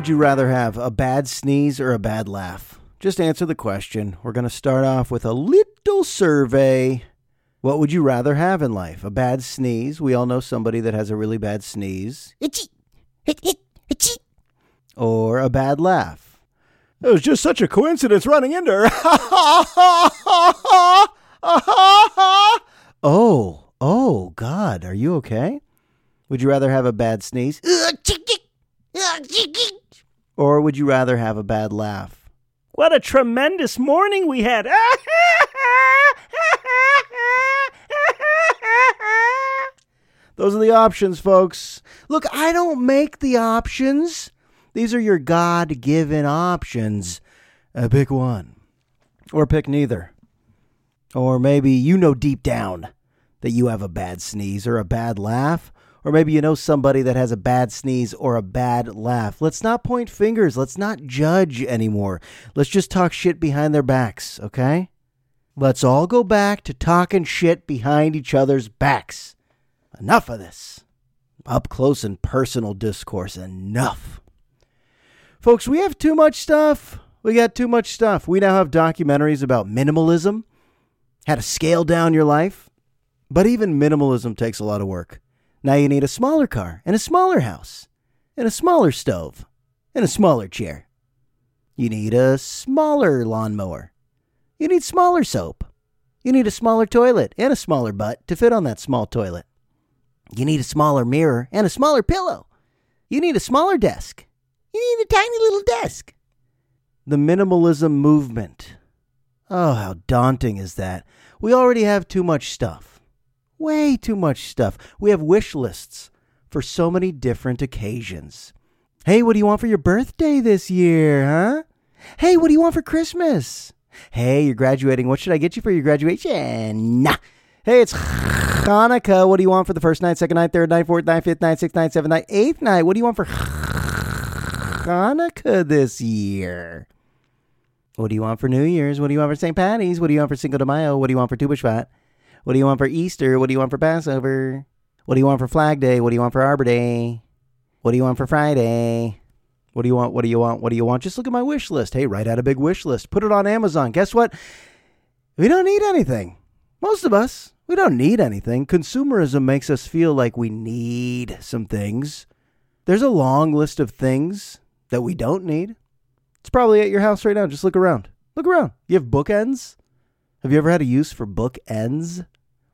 So, what would you rather have, a bad sneeze or a bad laugh? Just answer the question. We're going to start off with a little survey. What would you rather have in life? A bad sneeze. We all know somebody that has a really bad sneeze. Itchy. Hit, hit, itchy. Or a bad laugh. It was just such a coincidence running into her. oh, oh, God. Are you okay? Would you rather have a bad sneeze? Or would you rather have a bad laugh? What a tremendous morning we had. Those are the options, folks. Look, I don't make the options. These are your God given options. Uh, pick one. Or pick neither. Or maybe you know deep down that you have a bad sneeze or a bad laugh. Or maybe you know somebody that has a bad sneeze or a bad laugh. Let's not point fingers. Let's not judge anymore. Let's just talk shit behind their backs, okay? Let's all go back to talking shit behind each other's backs. Enough of this. Up close and personal discourse. Enough. Folks, we have too much stuff. We got too much stuff. We now have documentaries about minimalism, how to scale down your life. But even minimalism takes a lot of work. Now you need a smaller car and a smaller house and a smaller stove and a smaller chair. You need a smaller lawnmower. You need smaller soap. You need a smaller toilet and a smaller butt to fit on that small toilet. You need a smaller mirror and a smaller pillow. You need a smaller desk. You need a tiny little desk. The minimalism movement. Oh, how daunting is that? We already have too much stuff. Way too much stuff. We have wish lists for so many different occasions. Hey, what do you want for your birthday this year, huh? Hey, what do you want for Christmas? Hey, you're graduating. What should I get you for your graduation? Nah. Hey, it's Hanukkah. What do you want for the first night, second night, third night, fourth night, fifth night, sixth night, seventh night, eighth night? What do you want for Hanukkah this year? What do you want for New Year's? What do you want for St. Patty's? What do you want for Cinco de Mayo? What do you want for Tu B'Shvat? What do you want for Easter? What do you want for Passover? What do you want for Flag Day? What do you want for Arbor Day? What do you want for Friday? What do you want? What do you want? What do you want? Just look at my wish list. Hey, write out a big wish list. Put it on Amazon. Guess what? We don't need anything. Most of us, we don't need anything. Consumerism makes us feel like we need some things. There's a long list of things that we don't need. It's probably at your house right now. Just look around. Look around. You have bookends? Have you ever had a use for bookends?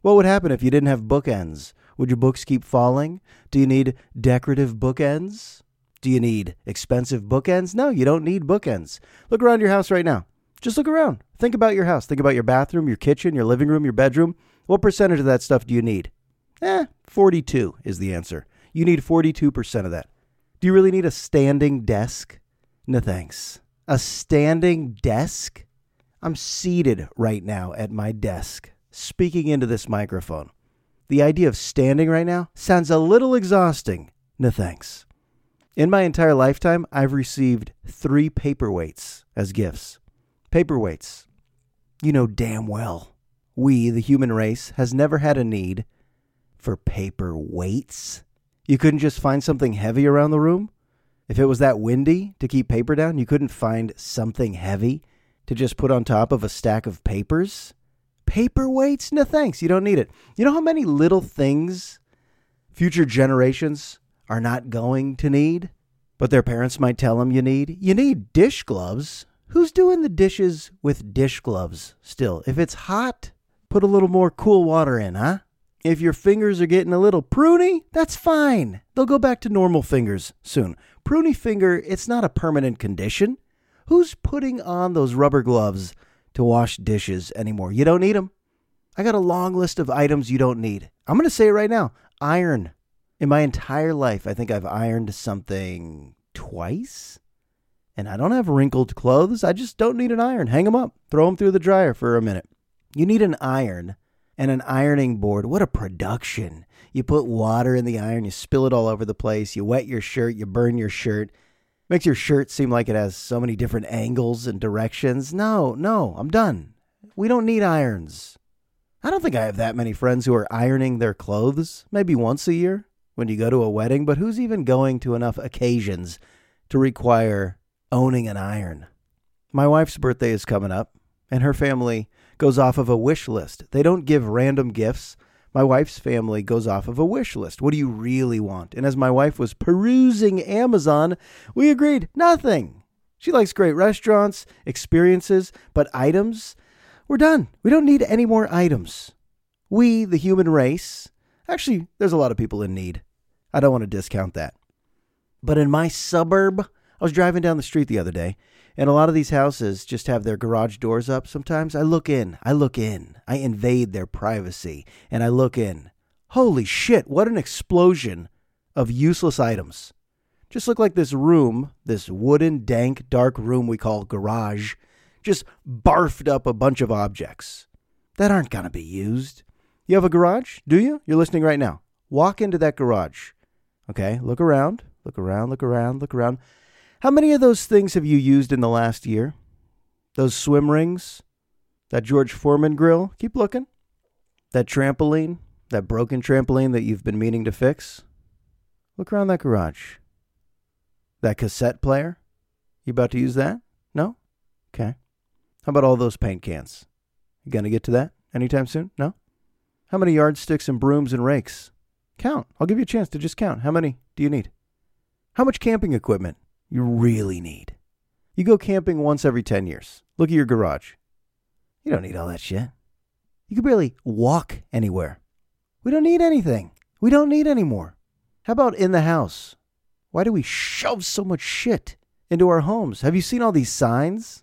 What would happen if you didn't have bookends? Would your books keep falling? Do you need decorative bookends? Do you need expensive bookends? No, you don't need bookends. Look around your house right now. Just look around. Think about your house. Think about your bathroom, your kitchen, your living room, your bedroom. What percentage of that stuff do you need? Eh, 42 is the answer. You need 42% of that. Do you really need a standing desk? No thanks. A standing desk? I'm seated right now at my desk, speaking into this microphone. The idea of standing right now sounds a little exhausting. No thanks. In my entire lifetime, I've received three paperweights as gifts. Paperweights. You know damn well, we, the human race, has never had a need for paperweights. You couldn't just find something heavy around the room? If it was that windy to keep paper down, you couldn't find something heavy to just put on top of a stack of papers? Paperweights? No thanks. You don't need it. You know how many little things future generations are not going to need, but their parents might tell them you need? You need dish gloves. Who's doing the dishes with dish gloves still? If it's hot, put a little more cool water in, huh? If your fingers are getting a little pruny, that's fine. They'll go back to normal fingers soon. Pruny finger, it's not a permanent condition. Who's putting on those rubber gloves to wash dishes anymore? You don't need them. I got a long list of items you don't need. I'm going to say it right now iron. In my entire life, I think I've ironed something twice. And I don't have wrinkled clothes. I just don't need an iron. Hang them up, throw them through the dryer for a minute. You need an iron and an ironing board. What a production. You put water in the iron, you spill it all over the place, you wet your shirt, you burn your shirt. Makes your shirt seem like it has so many different angles and directions. No, no, I'm done. We don't need irons. I don't think I have that many friends who are ironing their clothes, maybe once a year when you go to a wedding, but who's even going to enough occasions to require owning an iron. My wife's birthday is coming up, and her family goes off of a wish list. They don't give random gifts. My wife's family goes off of a wish list. What do you really want? And as my wife was perusing Amazon, we agreed nothing. She likes great restaurants, experiences, but items, we're done. We don't need any more items. We, the human race, actually, there's a lot of people in need. I don't want to discount that. But in my suburb, I was driving down the street the other day, and a lot of these houses just have their garage doors up. Sometimes I look in, I look in, I invade their privacy, and I look in. Holy shit, what an explosion of useless items. Just look like this room, this wooden, dank, dark room we call garage, just barfed up a bunch of objects that aren't going to be used. You have a garage? Do you? You're listening right now. Walk into that garage. Okay, look around, look around, look around, look around. How many of those things have you used in the last year? Those swim rings? That George Foreman grill? Keep looking. That trampoline? That broken trampoline that you've been meaning to fix? Look around that garage. That cassette player? You about to use that? No? Okay. How about all those paint cans? You gonna get to that anytime soon? No? How many yardsticks and brooms and rakes? Count. I'll give you a chance to just count. How many do you need? How much camping equipment you really need? You go camping once every 10 years. Look at your garage. You don't need all that shit. You could barely walk anywhere. We don't need anything. We don't need any more. How about in the house? Why do we shove so much shit into our homes? Have you seen all these signs?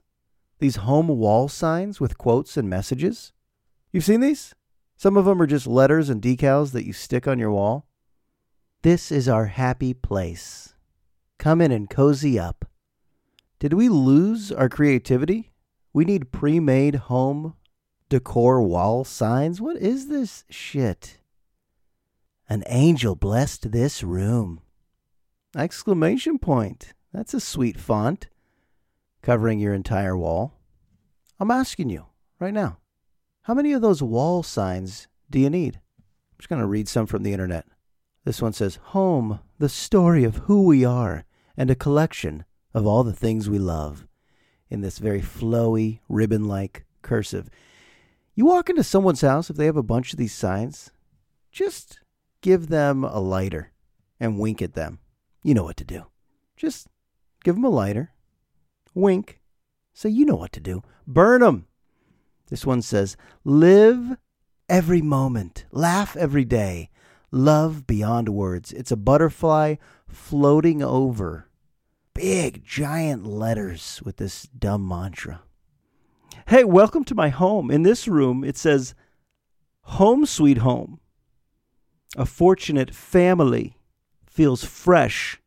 These home wall signs with quotes and messages? You've seen these? Some of them are just letters and decals that you stick on your wall. This is our happy place. Come in and cozy up. Did we lose our creativity? We need pre made home decor wall signs? What is this shit? An angel blessed this room. Exclamation point. That's a sweet font covering your entire wall. I'm asking you right now, how many of those wall signs do you need? I'm just going to read some from the internet. This one says, Home, the story of who we are, and a collection of all the things we love. In this very flowy, ribbon like cursive. You walk into someone's house, if they have a bunch of these signs, just give them a lighter and wink at them. You know what to do. Just give them a lighter, wink, say, You know what to do. Burn them. This one says, Live every moment, laugh every day, love beyond words. It's a butterfly floating over big, giant letters with this dumb mantra. Hey, welcome to my home. In this room, it says, Home Sweet Home. A fortunate family feels fresh.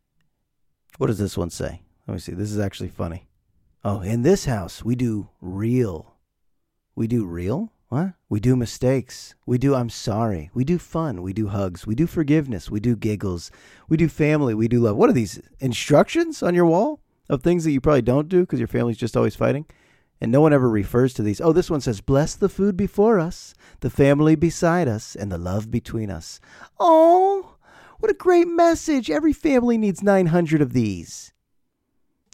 What does this one say? Let me see. This is actually funny. Oh, in this house, we do real. We do real? What? We do mistakes. We do I'm sorry. We do fun. We do hugs. We do forgiveness. We do giggles. We do family. We do love. What are these instructions on your wall of things that you probably don't do because your family's just always fighting? And no one ever refers to these. Oh, this one says, Bless the food before us, the family beside us, and the love between us. Oh, what a great message. Every family needs 900 of these.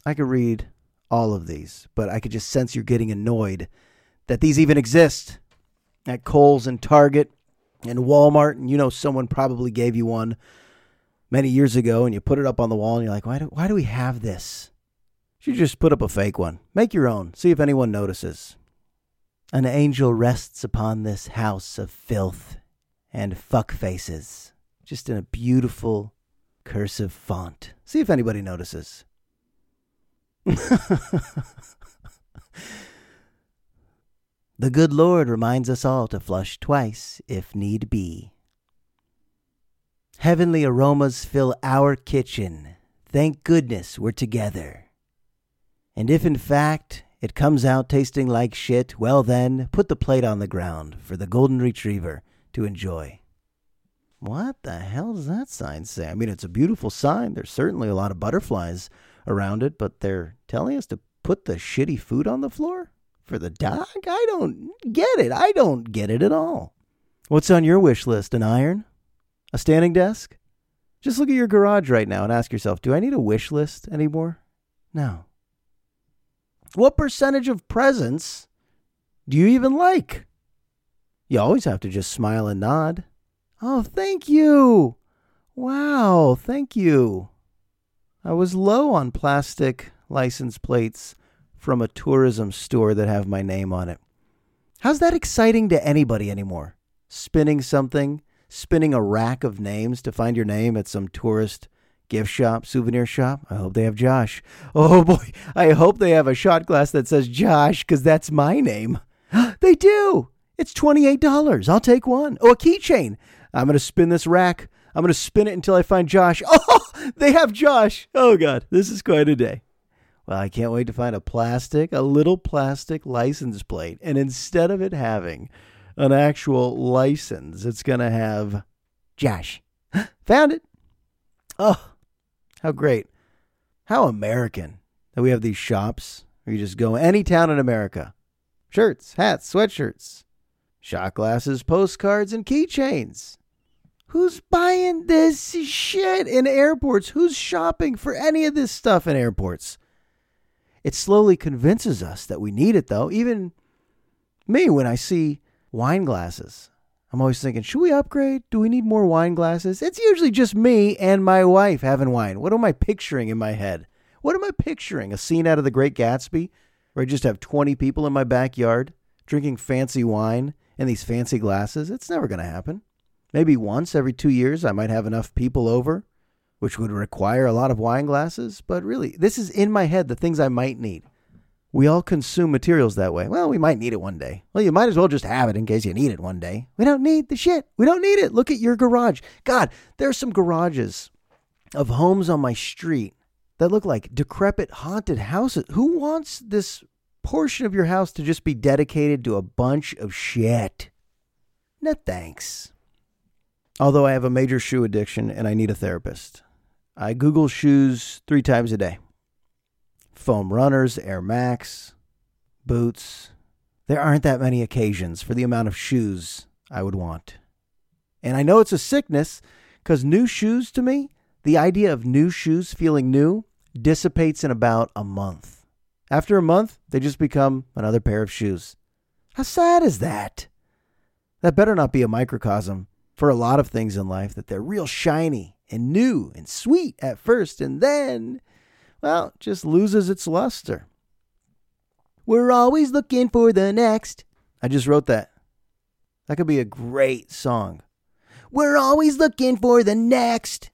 I could read all of these, but I could just sense you're getting annoyed that these even exist at Kohl's and Target and Walmart. And you know, someone probably gave you one many years ago and you put it up on the wall and you're like, why do, why do we have this? You just put up a fake one. Make your own. See if anyone notices. An angel rests upon this house of filth and fuck faces. Just in a beautiful cursive font. See if anybody notices. the good Lord reminds us all to flush twice if need be. Heavenly aromas fill our kitchen. Thank goodness we're together. And if in fact it comes out tasting like shit, well then, put the plate on the ground for the golden retriever to enjoy. What the hell does that sign say? I mean, it's a beautiful sign. There's certainly a lot of butterflies around it, but they're telling us to put the shitty food on the floor for the dog? I don't get it. I don't get it at all. What's on your wish list? An iron? A standing desk? Just look at your garage right now and ask yourself do I need a wish list anymore? No. What percentage of presents do you even like? You always have to just smile and nod. Oh, thank you. Wow, thank you. I was low on plastic license plates from a tourism store that have my name on it. How's that exciting to anybody anymore? Spinning something, spinning a rack of names to find your name at some tourist gift shop, souvenir shop. I hope they have Josh. Oh boy, I hope they have a shot glass that says Josh because that's my name. they do. It's $28. I'll take one. Oh, a keychain. I'm going to spin this rack. I'm going to spin it until I find Josh. Oh, they have Josh. Oh, God. This is quite a day. Well, I can't wait to find a plastic, a little plastic license plate. And instead of it having an actual license, it's going to have Josh. Found it. Oh, how great. How American that we have these shops where you just go any town in America. Shirts, hats, sweatshirts, shot glasses, postcards, and keychains. Who's buying this shit in airports? Who's shopping for any of this stuff in airports? It slowly convinces us that we need it, though. Even me, when I see wine glasses, I'm always thinking, should we upgrade? Do we need more wine glasses? It's usually just me and my wife having wine. What am I picturing in my head? What am I picturing? A scene out of The Great Gatsby where I just have 20 people in my backyard drinking fancy wine in these fancy glasses? It's never going to happen. Maybe once every two years, I might have enough people over, which would require a lot of wine glasses. But really, this is in my head the things I might need. We all consume materials that way. Well, we might need it one day. Well, you might as well just have it in case you need it one day. We don't need the shit. We don't need it. Look at your garage. God, there's some garages of homes on my street that look like decrepit haunted houses. Who wants this portion of your house to just be dedicated to a bunch of shit? No thanks. Although I have a major shoe addiction and I need a therapist. I Google shoes three times a day foam runners, Air Max, boots. There aren't that many occasions for the amount of shoes I would want. And I know it's a sickness because new shoes to me, the idea of new shoes feeling new, dissipates in about a month. After a month, they just become another pair of shoes. How sad is that? That better not be a microcosm for a lot of things in life that they're real shiny and new and sweet at first, and then, well, just loses its luster. We're always looking for the next. I just wrote that. That could be a great song. We're always looking for the next.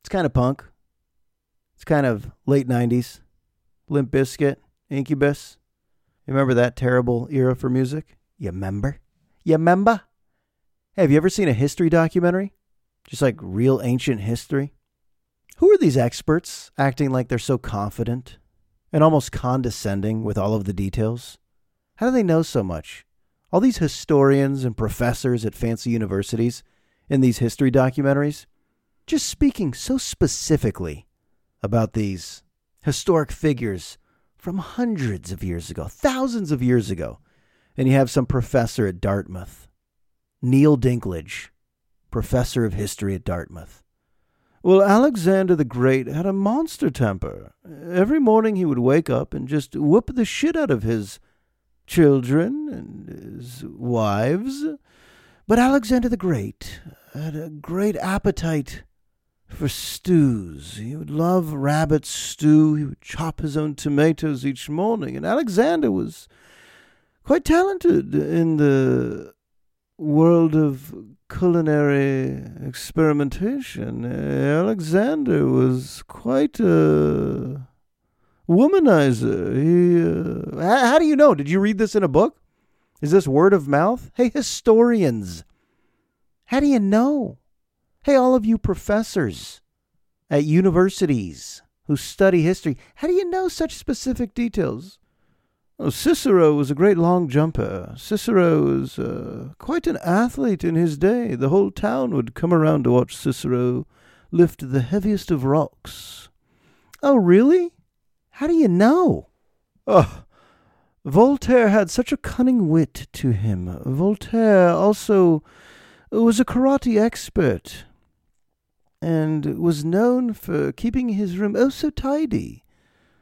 It's kind of punk. It's kind of late 90s. Limp Bizkit, Incubus. Remember that terrible era for music? You remember? You remember? Hey, have you ever seen a history documentary? Just like real ancient history? Who are these experts acting like they're so confident and almost condescending with all of the details? How do they know so much? All these historians and professors at fancy universities in these history documentaries just speaking so specifically about these historic figures from hundreds of years ago, thousands of years ago. And you have some professor at Dartmouth, Neil Dinklage, professor of history at Dartmouth. Well, Alexander the Great had a monster temper. Every morning he would wake up and just whoop the shit out of his children and his wives. But Alexander the Great had a great appetite for stews. He would love rabbit stew. He would chop his own tomatoes each morning. And Alexander was quite talented in the world of culinary experimentation. Alexander was quite a womanizer. He, uh, how, how do you know? Did you read this in a book? Is this word of mouth? Hey, historians, how do you know? Hey, all of you professors at universities who study history, how do you know such specific details? Oh, Cicero was a great long jumper. Cicero was uh, quite an athlete in his day. The whole town would come around to watch Cicero lift the heaviest of rocks. Oh, really? How do you know? Oh, Voltaire had such a cunning wit to him. Voltaire also was a karate expert. and was known for keeping his room oh so tidy.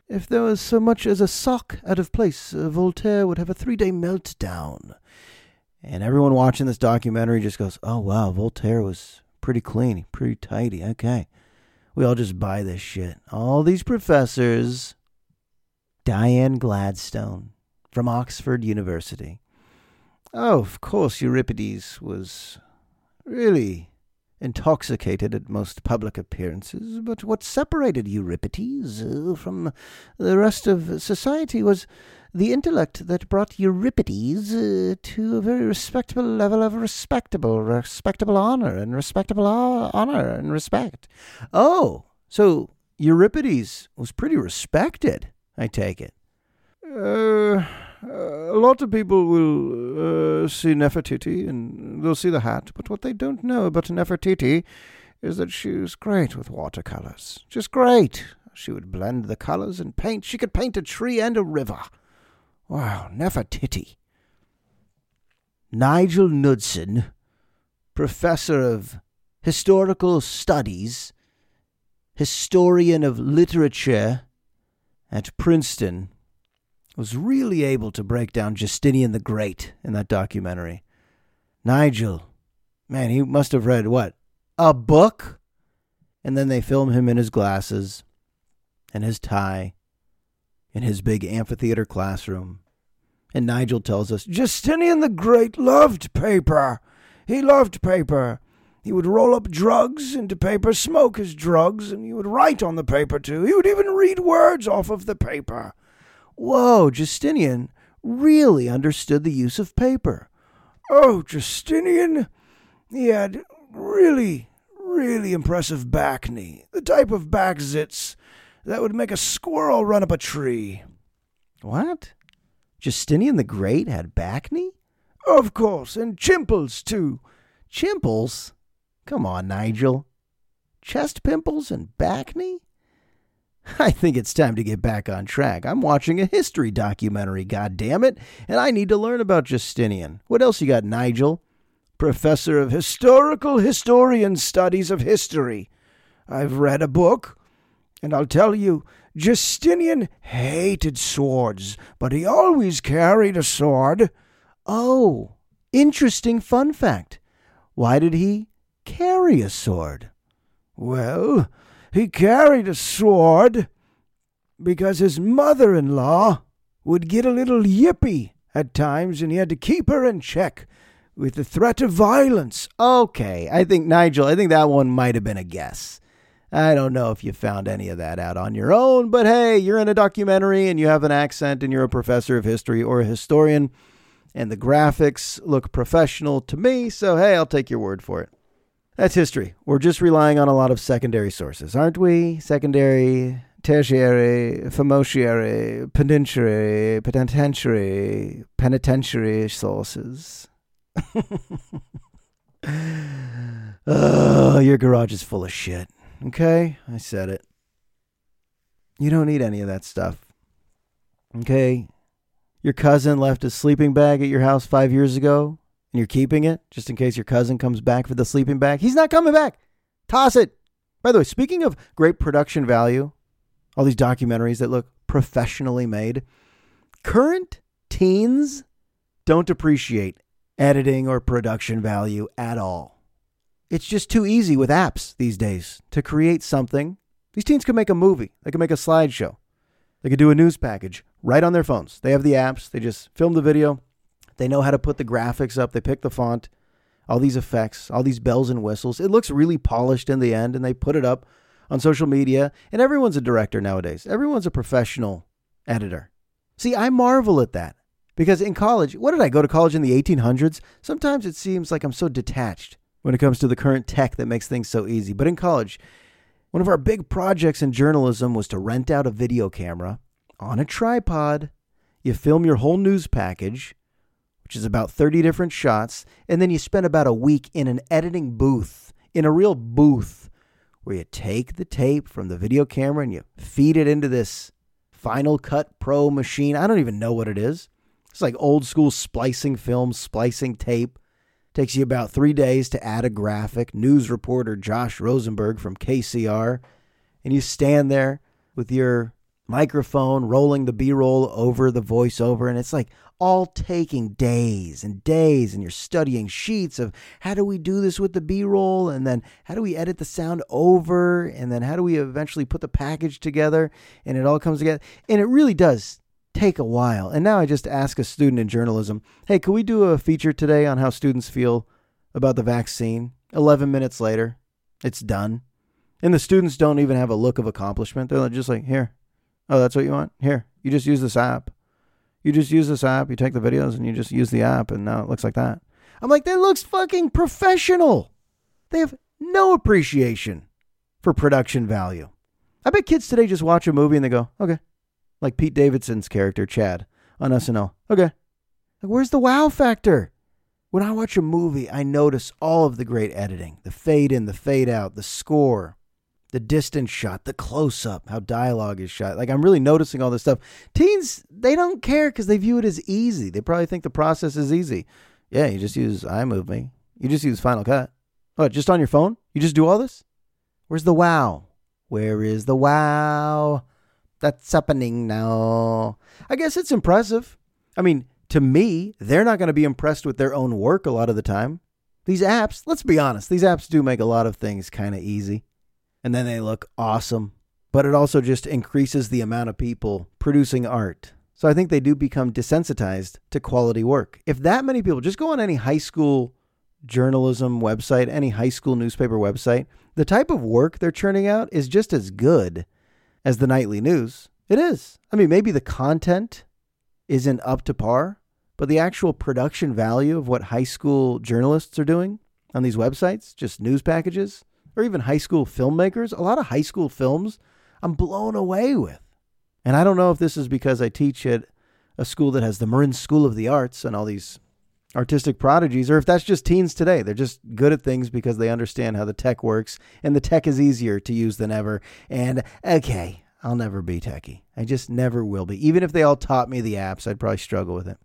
If there was so much as a sock out of place, uh, Voltaire would have a three day meltdown. And everyone watching this documentary just goes, oh, wow, Voltaire was pretty clean, pretty tidy. Okay. We all just buy this shit. All these professors. Diane Gladstone from Oxford University. Oh, of course, Euripides was really intoxicated at most public appearances, but what separated Euripides uh, from the rest of society was the intellect that brought Euripides uh, to a very respectable level of respectable, respectable honor and respectable honor and respect. Oh, so Euripides was pretty respected, I take it. Uh, a lot of people will uh, see Nefertiti and they'll see the hat, but what they don't know about Nefertiti is that she was great with watercolors. Just great. She would blend the colors and paint. She could paint a tree and a river. Wow, Nefertiti. Nigel Knudsen, professor of historical studies, historian of literature at Princeton, was really able to break down Justinian the Great in that documentary. Nigel, man, he must have read what? A book? And then they film him in his glasses and his tie in his big amphitheater classroom. And Nigel tells us Justinian the Great loved paper. He loved paper. He would roll up drugs into paper, smoke his drugs, and he would write on the paper too. He would even read words off of the paper. Whoa, Justinian really understood the use of paper. Oh, Justinian! He had really, really impressive bacne, the type of back zits that would make a squirrel run up a tree. What? Justinian the Great had bacne? Of course, and chimples, too. Chimples? Come on, Nigel. Chest pimples and bacne? I think it's time to get back on track. I'm watching a history documentary, God damn it, and I need to learn about Justinian. What else you got, Nigel? Professor of Historical Historian Studies of History. I've read a book and I'll tell you, Justinian hated swords, but he always carried a sword. Oh, interesting fun fact. Why did he carry a sword? Well, he carried a sword because his mother in law would get a little yippy at times and he had to keep her in check with the threat of violence. Okay, I think, Nigel, I think that one might have been a guess. I don't know if you found any of that out on your own, but hey, you're in a documentary and you have an accent and you're a professor of history or a historian, and the graphics look professional to me, so hey, I'll take your word for it. That's history. We're just relying on a lot of secondary sources, aren't we? Secondary, tertiary, famosiary, penitentiary, penitentiary, penitentiary sources. oh, your garage is full of shit. Okay? I said it. You don't need any of that stuff. Okay? Your cousin left a sleeping bag at your house five years ago, and you're keeping it just in case your cousin comes back for the sleeping bag. He's not coming back. Toss it. By the way, speaking of great production value, all these documentaries that look professionally made, current teens don't appreciate editing or production value at all. It's just too easy with apps these days to create something. These teens could make a movie, they could make a slideshow, they could do a news package right on their phones. They have the apps, they just film the video, they know how to put the graphics up, they pick the font, all these effects, all these bells and whistles. It looks really polished in the end, and they put it up on social media. And everyone's a director nowadays, everyone's a professional editor. See, I marvel at that. Because in college, what did I go to college in the 1800s? Sometimes it seems like I'm so detached when it comes to the current tech that makes things so easy. But in college, one of our big projects in journalism was to rent out a video camera on a tripod. You film your whole news package, which is about 30 different shots, and then you spend about a week in an editing booth, in a real booth, where you take the tape from the video camera and you feed it into this Final Cut Pro machine. I don't even know what it is. It's like old school splicing film, splicing tape Takes you about three days to add a graphic. News reporter Josh Rosenberg from KCR. And you stand there with your microphone rolling the B roll over the voiceover. And it's like all taking days and days. And you're studying sheets of how do we do this with the B roll? And then how do we edit the sound over? And then how do we eventually put the package together? And it all comes together. And it really does take a while. And now I just ask a student in journalism, hey, can we do a feature today on how students feel about the vaccine? 11 minutes later, it's done. And the students don't even have a look of accomplishment. They're just like, here, oh, that's what you want? Here, you just use this app. You just use this app, you take the videos and you just use the app, and now it looks like that. I'm like, that looks fucking professional. They have no appreciation for production value. I bet kids today just watch a movie and they go, okay, like Pete Davidson's character, Chad, on SNL. Okay. Like, where's the wow factor? When I watch a movie, I notice all of the great editing the fade in, the fade out, the score, the distance shot, the close up, how dialogue is shot. Like, I'm really noticing all this stuff. Teens, they don't care because they view it as easy. They probably think the process is easy. Yeah, you just use iMovie, you just use Final Cut. What, just on your phone? You just do all this? Where's the wow? Where is the wow? That's happening now. I guess it's impressive. I mean, to me, they're not going to be impressed with their own work a lot of the time. These apps, let's be honest, these apps do make a lot of things kind of easy. And then they look awesome. But it also just increases the amount of people producing art. So I think they do become desensitized to quality work. If that many people just go on any high school journalism website, any high school newspaper website, the type of work they're churning out is just as good as the nightly news. It is. I mean, maybe the content isn't up to par, but the actual production value of what high school journalists are doing on these websites, just news packages, or even high school filmmakers, a lot of high school films I'm blown away with. And I don't know if this is because I teach at a school that has the Marin School of the Arts and all these artistic prodigies, or if that's just teens today. They're just good at things because they understand how the tech works, and the tech is easier to use than ever. And okay, I'll never be techie. I just never will be. Even if they all taught me the apps, I'd probably struggle with it.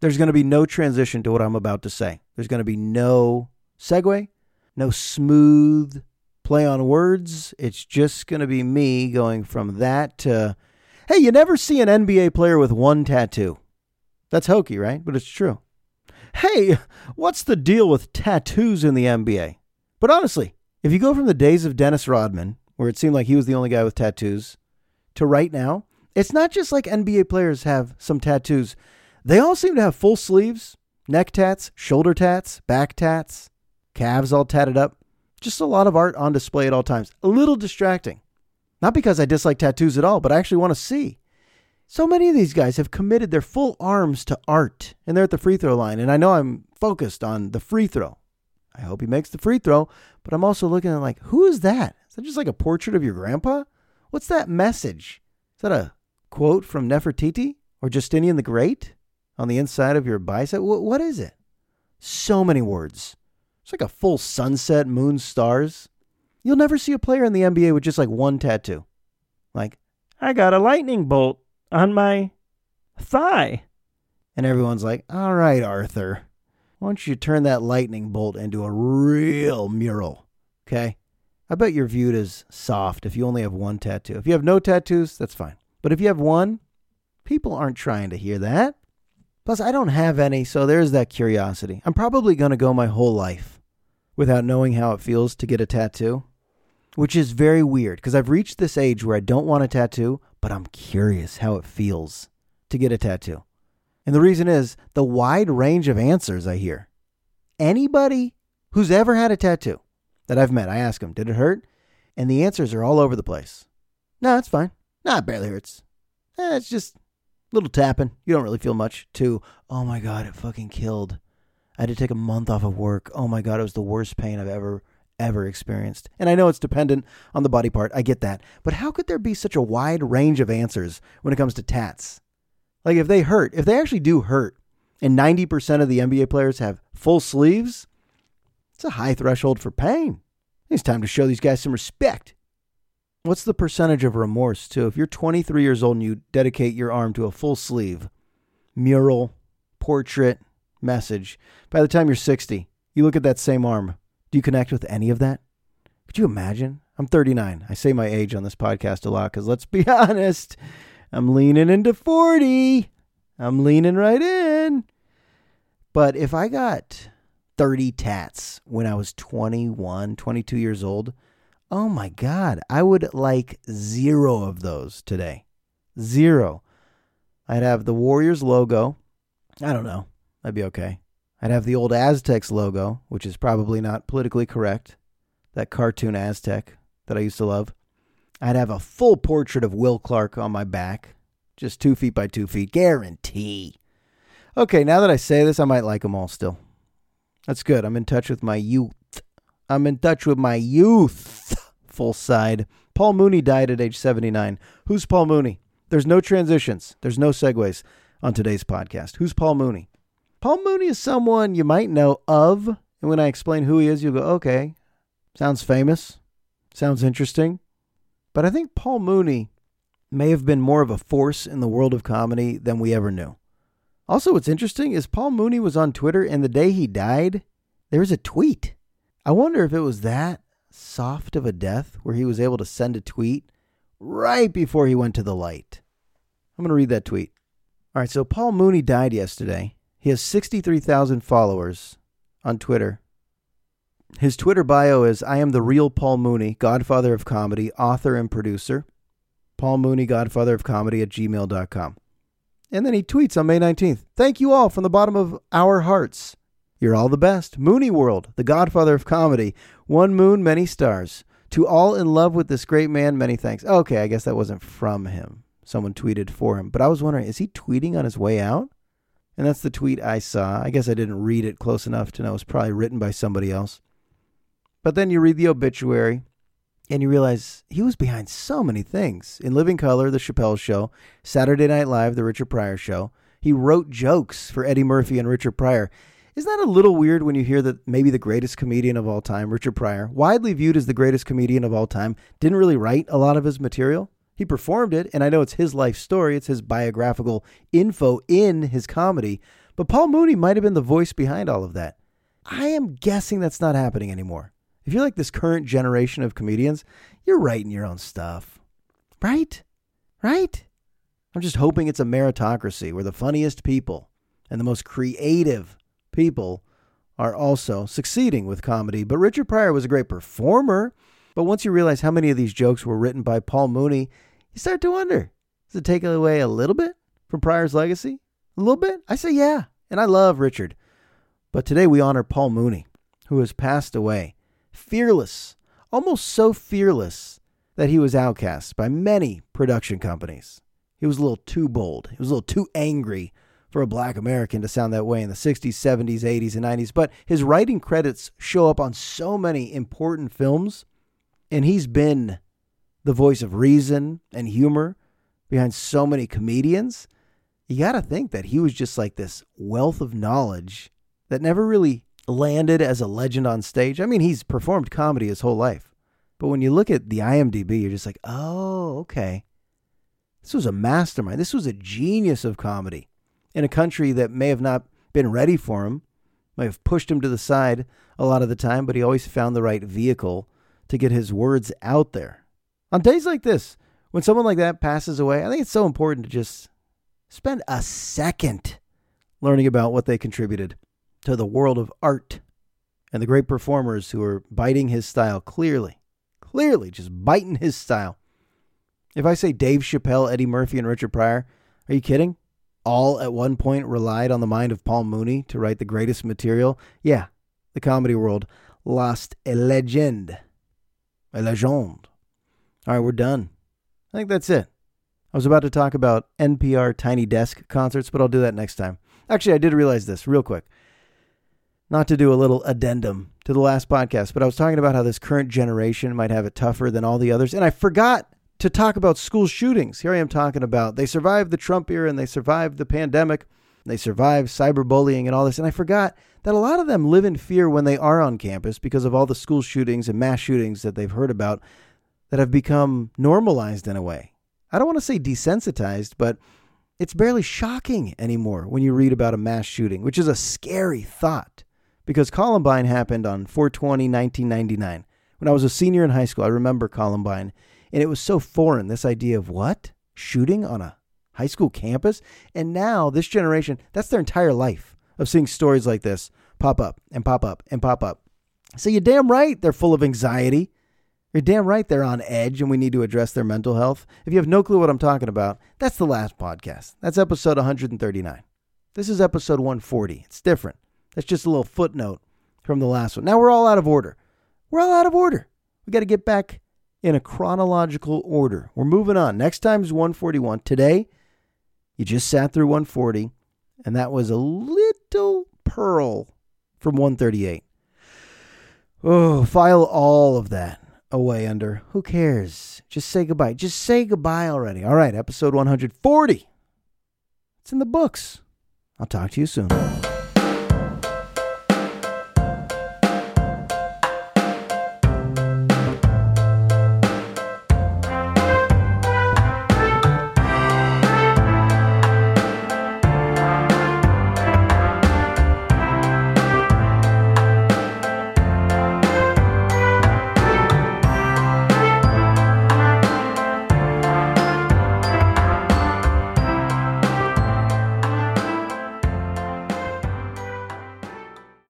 There's going to be no transition to what I'm about to say. There's going to be no segue, no smooth play on words. It's just going to be me going from that to, hey, you never see an NBA player with one tattoo. That's hokey, right? But it's true. Hey, what's the deal with tattoos in the NBA? But honestly, if you go from the days of Dennis Rodman, where it seemed like he was the only guy with tattoos, to right now, it's not just like NBA players have some tattoos. They all seem to have full sleeves, neck tats, shoulder tats, back tats, calves all tatted up. Just a lot of art on display at all times. A little distracting. Not because I dislike tattoos at all, but I actually want to see. So many of these guys have committed their full arms to art, and they're at the free throw line. And I know I'm focused on the free throw. I hope he makes the free throw, but I'm also looking at like, who is that? Is that just like a portrait of your grandpa? What's that message? Is that a quote from Nefertiti or Justinian the Great on the inside of your bicep? Wh- what is it? So many words. It's like a full sunset, moon, stars. You'll never see a player in the NBA with just like one tattoo. Like, I got a lightning bolt on my thigh. And everyone's like, all right, Arthur, why don't you turn that lightning bolt into a real mural? Okay? I bet you're viewed as soft if you only have one tattoo. If you have no tattoos, that's fine. But if you have one, people aren't trying to hear that. Plus, I don't have any, so there's that curiosity. I'm probably going to go my whole life without knowing how it feels to get a tattoo, which is very weird because I've reached this age where I don't want a tattoo, but I'm curious how it feels to get a tattoo. And the reason is the wide range of answers I hear. Anybody who's ever had a tattoo that I've met, I ask them, did it hurt? And the answers are all over the place. No, it's fine. No, it barely hurts. Eh, it's just a little tapping. You don't really feel much. To, oh my God, it fucking killed. I had to take a month off of work. Oh my God, it was the worst pain I've ever, ever experienced. And I know it's dependent on the body part. I get that. But how could there be such a wide range of answers when it comes to tats? Like if they hurt, if they actually do hurt, and 90% of the NBA players have full sleeves, it's a high threshold for pain. It's time to show these guys some respect. What's the percentage of remorse, too? If you're 23 years old and you dedicate your arm to a full sleeve, mural, portrait, message. By the time you're 60, you look at that same arm. Do you connect with any of that? Could you imagine? I'm 39. I say my age on this podcast a lot because let's be honest, I'm leaning into 40. I'm leaning right in. But if I got 30 tats when I was 21, 22 years old, oh my God, I would like zero of those today. Zero. I'd have the Warriors logo. I don't know. That'd be okay. I'd have the old Aztecs logo, which is probably not politically correct. That cartoon Aztec that I used to love. I'd have a full portrait of Will Clark on my back, just two feet by two feet, guarantee. Okay, now that I say this, I might like them all still. That's good. I'm in touch with my youth. I'm in touch with my youth. Full side. Paul Mooney died at age 79. Who's Paul Mooney? There's no transitions, there's no segues on today's podcast. Who's Paul Mooney? Paul Mooney is someone you might know of. And when I explain who he is, you'll go, okay, sounds famous, sounds interesting. But I think Paul Mooney may have been more of a force in the world of comedy than we ever knew. Also, what's interesting is Paul Mooney was on Twitter, and the day he died, there was a tweet. I wonder if it was that soft of a death where he was able to send a tweet right before he went to the light. I'm going to read that tweet. All right, so Paul Mooney died yesterday. He has 63,000 followers on Twitter. His Twitter bio is I am the real Paul Mooney, godfather of comedy, author and producer. Paul Mooney, godfather of comedy at gmail.com. And then he tweets on May 19th Thank you all from the bottom of our hearts. You're all the best. Mooney World, the godfather of comedy. One moon, many stars. To all in love with this great man, many thanks. Okay, I guess that wasn't from him. Someone tweeted for him. But I was wondering, is he tweeting on his way out? And that's the tweet I saw. I guess I didn't read it close enough to know it was probably written by somebody else. But then you read the obituary and you realize he was behind so many things. In Living Color, The Chappelle Show, Saturday Night Live, The Richard Pryor Show. He wrote jokes for Eddie Murphy and Richard Pryor. Isn't that a little weird when you hear that maybe the greatest comedian of all time, Richard Pryor, widely viewed as the greatest comedian of all time, didn't really write a lot of his material? He performed it, and I know it's his life story, it's his biographical info in his comedy, but Paul Mooney might have been the voice behind all of that. I am guessing that's not happening anymore. If you're like this current generation of comedians, you're writing your own stuff. Right? Right? I'm just hoping it's a meritocracy where the funniest people and the most creative people are also succeeding with comedy. But Richard Pryor was a great performer. But once you realize how many of these jokes were written by Paul Mooney, you start to wonder does it take away a little bit from Pryor's legacy? A little bit? I say yeah. And I love Richard. But today we honor Paul Mooney, who has passed away. Fearless, almost so fearless that he was outcast by many production companies. He was a little too bold. He was a little too angry for a black American to sound that way in the 60s, 70s, 80s, and 90s. But his writing credits show up on so many important films, and he's been the voice of reason and humor behind so many comedians, you got to think that he was just like this wealth of knowledge that never really landed as a legend on stage. I mean, he's performed comedy his whole life. But when you look at the IMDb, you're just like, oh, okay. This was a mastermind. This was a genius of comedy in a country that may have not been ready for him, may have pushed him to the side a lot of the time, but he always found the right vehicle to get his words out there. On days like this, when someone like that passes away, I think it's so important to just spend a second learning about what they contributed to the world of art and the great performers who are biting his style clearly. Clearly, just biting his style. If I say Dave Chappelle, Eddie Murphy, and Richard Pryor, are you kidding? All at one point relied on the mind of Paul Mooney to write the greatest material? Yeah, the comedy world lost a legend. A legend. All right, we're done. I think that's it. I was about to talk about NPR Tiny Desk concerts, but I'll do that next time. Actually, I did realize this real quick. Not to do a little addendum to the last podcast, but I was talking about how this current generation might have it tougher than all the others. And I forgot to talk about school shootings. Here I am talking about they survived the Trump era and they survived the pandemic. They survived cyberbullying and all this. And I forgot that a lot of them live in fear when they are on campus because of all the school shootings and mass shootings that they've heard about that have become normalized in a way. I don't want to say desensitized, but it's barely shocking anymore when you read about a mass shooting, which is a scary thought because Columbine happened on 420 1999. When I was a senior in high school, I remember Columbine, and it was so foreign this idea of what? Shooting on a high school campus? And now, this generation, that's their entire life of seeing stories like this pop up and pop up and pop up. So you're damn right they're full of anxiety. You're damn right they're on edge and we need to address their mental health. If you have no clue what I'm talking about, that's the last podcast. That's episode 139. This is episode 140. It's different. That's just a little footnote from the last one. Now we're all out of order. We're all out of order. We got to get back in a chronological order. We're moving on. Next time is 141. Today, you just sat through 140, and that was a little pearl from 138. Oh, file all of that away under. Who cares? Just say goodbye. Just say goodbye already. All right, episode 140. It's in the books. I'll talk to you soon.